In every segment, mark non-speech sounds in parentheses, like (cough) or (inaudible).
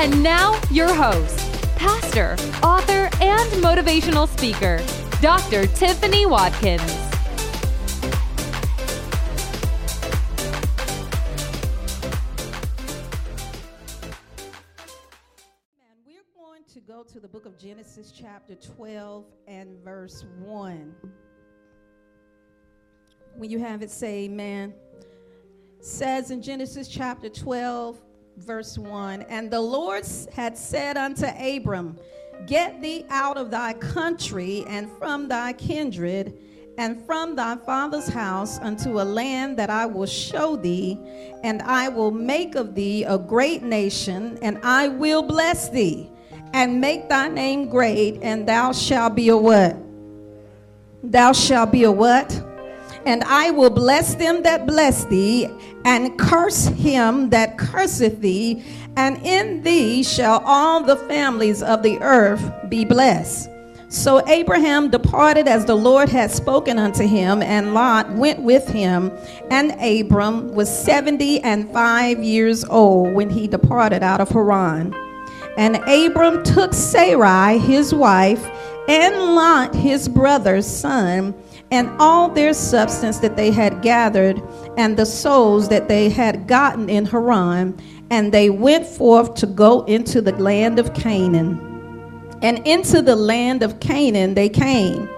And now, your host, pastor, author, and motivational speaker, Dr. Tiffany Watkins. We're going to go to the book of Genesis, chapter 12, and verse 1. When you have it, say amen. Says in Genesis chapter 12, verse 1 And the Lord had said unto Abram, Get thee out of thy country and from thy kindred and from thy father's house unto a land that I will show thee, and I will make of thee a great nation, and I will bless thee, and make thy name great, and thou shalt be a what? Thou shalt be a what? And I will bless them that bless thee, and curse him that curseth thee, and in thee shall all the families of the earth be blessed. So Abraham departed as the Lord had spoken unto him, and Lot went with him. And Abram was seventy and five years old when he departed out of Haran. And Abram took Sarai his wife, and Lot his brother's son, and all their substance that they had gathered, and the souls that they had gotten in Haran, and they went forth to go into the land of Canaan. And into the land of Canaan they came.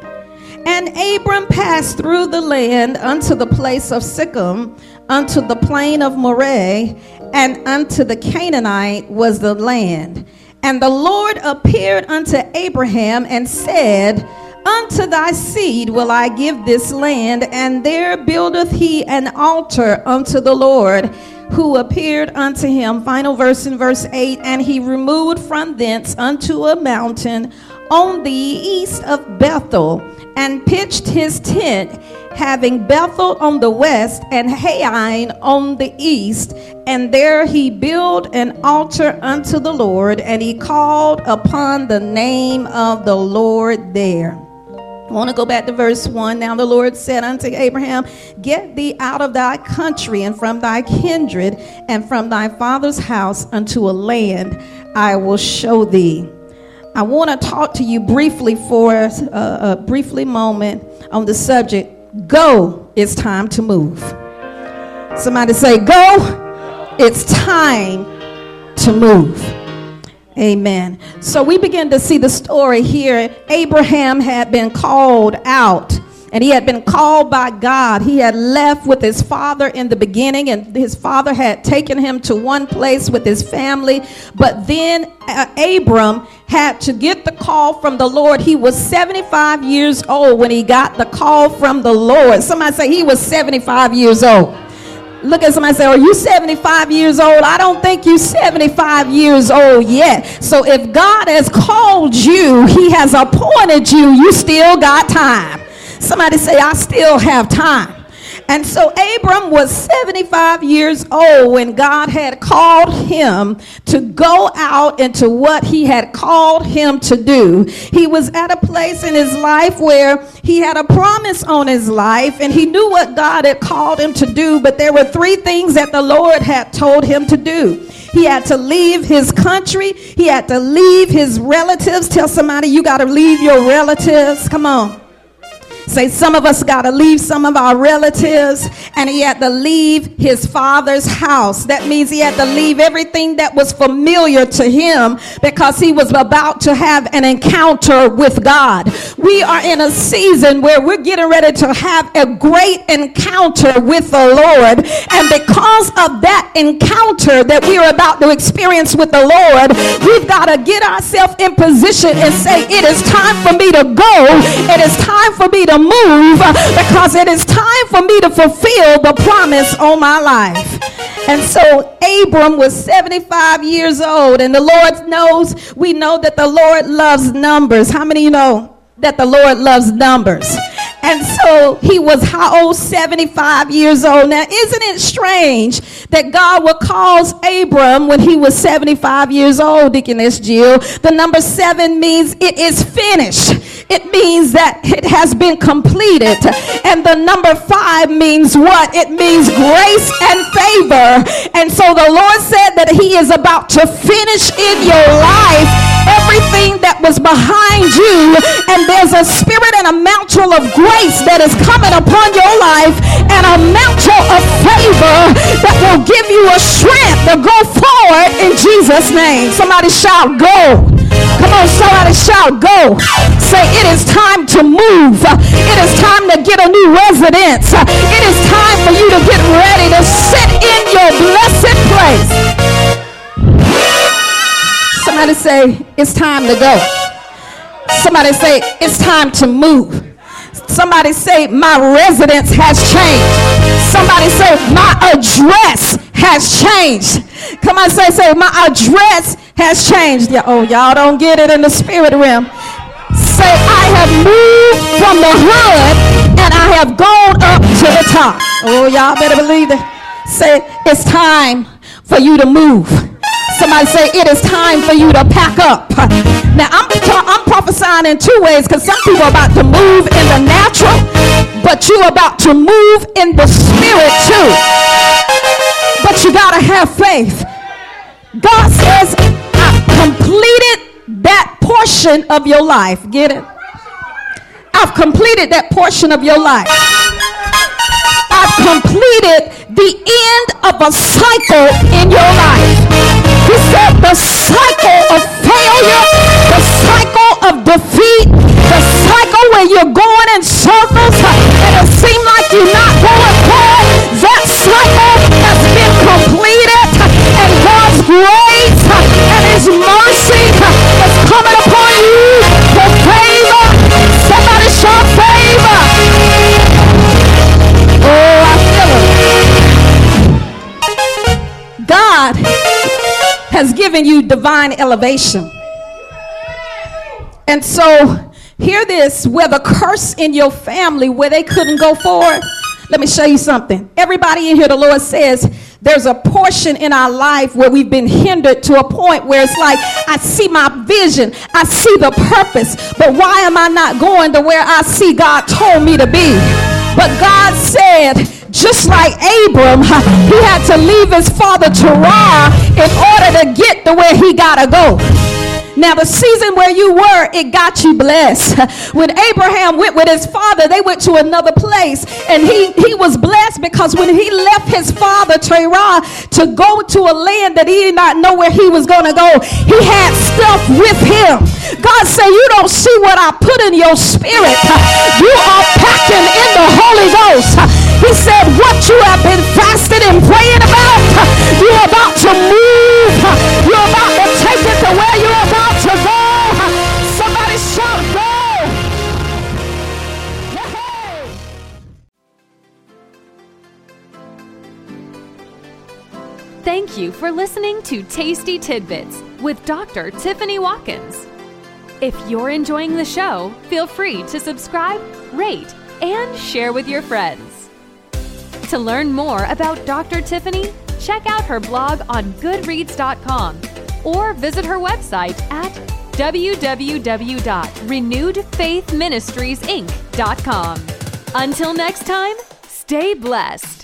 And Abram passed through the land unto the place of Sichem, unto the plain of Moreh, and unto the Canaanite was the land. And the Lord appeared unto Abraham and said, Unto thy seed will I give this land, and there buildeth he an altar unto the Lord, who appeared unto him. Final verse in verse 8 And he removed from thence unto a mountain on the east of Bethel, and pitched his tent, having Bethel on the west and Hain on the east. And there he built an altar unto the Lord, and he called upon the name of the Lord there. I want to go back to verse 1. Now the Lord said unto Abraham, Get thee out of thy country and from thy kindred and from thy father's house unto a land I will show thee. I want to talk to you briefly for a, a briefly moment on the subject Go, it's time to move. Somebody say, Go, it's time to move. Amen. So we begin to see the story here. Abraham had been called out and he had been called by God. He had left with his father in the beginning, and his father had taken him to one place with his family. But then uh, Abram had to get the call from the Lord. He was 75 years old when he got the call from the Lord. Somebody say he was 75 years old. Look at somebody say, Are you 75 years old? I don't think you're 75 years old yet. So if God has called you, He has appointed you, you still got time. Somebody say, I still have time. And so Abram was 75 years old when God had called him to go out into what he had called him to do. He was at a place in his life where he had a promise on his life and he knew what God had called him to do, but there were three things that the Lord had told him to do. He had to leave his country. He had to leave his relatives. Tell somebody you got to leave your relatives. Come on. Say, some of us got to leave some of our relatives, and he had to leave his father's house. That means he had to leave everything that was familiar to him because he was about to have an encounter with God. We are in a season where we're getting ready to have a great encounter with the Lord. And because of that encounter that we are about to experience with the Lord, we've got to get ourselves in position and say, It is time for me to go. It is time for me to move because it is time for me to fulfill the promise on my life. And so Abram was 75 years old, and the Lord knows, we know that the Lord loves numbers. How many you know that the Lord loves numbers? And so he was how old? 75 years old. Now, isn't it strange that God would cause Abram when he was 75 years old, Deaconess Jill? The number seven means it is finished. It means that it has been completed. And the number five means what? It means grace and favor. And so the Lord said that he is about to finish in your life everything that was behind you. And there's a spirit and a mantle of grace that is coming upon your life and a mantle of favor that will give you a strength to go forward in Jesus' name. Somebody shout, go. Come on, somebody shout, go. Say, it is time to move. It is time to get a new residence. It is time for you to get ready to sit in your blessed place. Somebody say, it's time to go. Somebody say, it's time to move. Somebody say, My residence has changed. Somebody say, My address has changed. Come on, say, say, My address has changed. Yeah, oh, y'all don't get it in the spirit realm. Say, I have moved from the hood and I have gone up to the top. Oh, y'all better believe it. Say, it's time for you to move. Somebody say, it is time for you to pack up. Now, I'm, I'm prophesying in two ways because some people are about to move in the natural, but you're about to move in the spirit too. But you got to have faith. God says, portion of your life. Get it? I've completed that portion of your life. I've completed the end of a cycle in your life. He said the cycle of failure, the cycle of defeat, the cycle where you're going in given you divine elevation. And so, hear this where the curse in your family, where they couldn't go forward. Let me show you something. Everybody in here, the Lord says, there's a portion in our life where we've been hindered to a point where it's like, I see my vision, I see the purpose, but why am I not going to where I see God told me to be? But God said, just like Abram, (laughs) he had to leave his father Terah in order to get to where he got to go. Now, the season where you were, it got you blessed. (laughs) When Abraham went with his father, they went to another place. And he, he was blessed because when he left his father, Terah, to go to a land that he did not know where he was going to go, he had stuff with him. God said, You don't see what I put in your spirit. (laughs) You are packing in the Holy Ghost. (laughs) He said, What you have been fasting and praying about, you're about to move. You're about Thank you for listening to Tasty Tidbits with Dr. Tiffany Watkins. If you're enjoying the show, feel free to subscribe, rate, and share with your friends. To learn more about Dr. Tiffany, check out her blog on goodreads.com or visit her website at www.renewedfaithministriesinc.com. Until next time, stay blessed.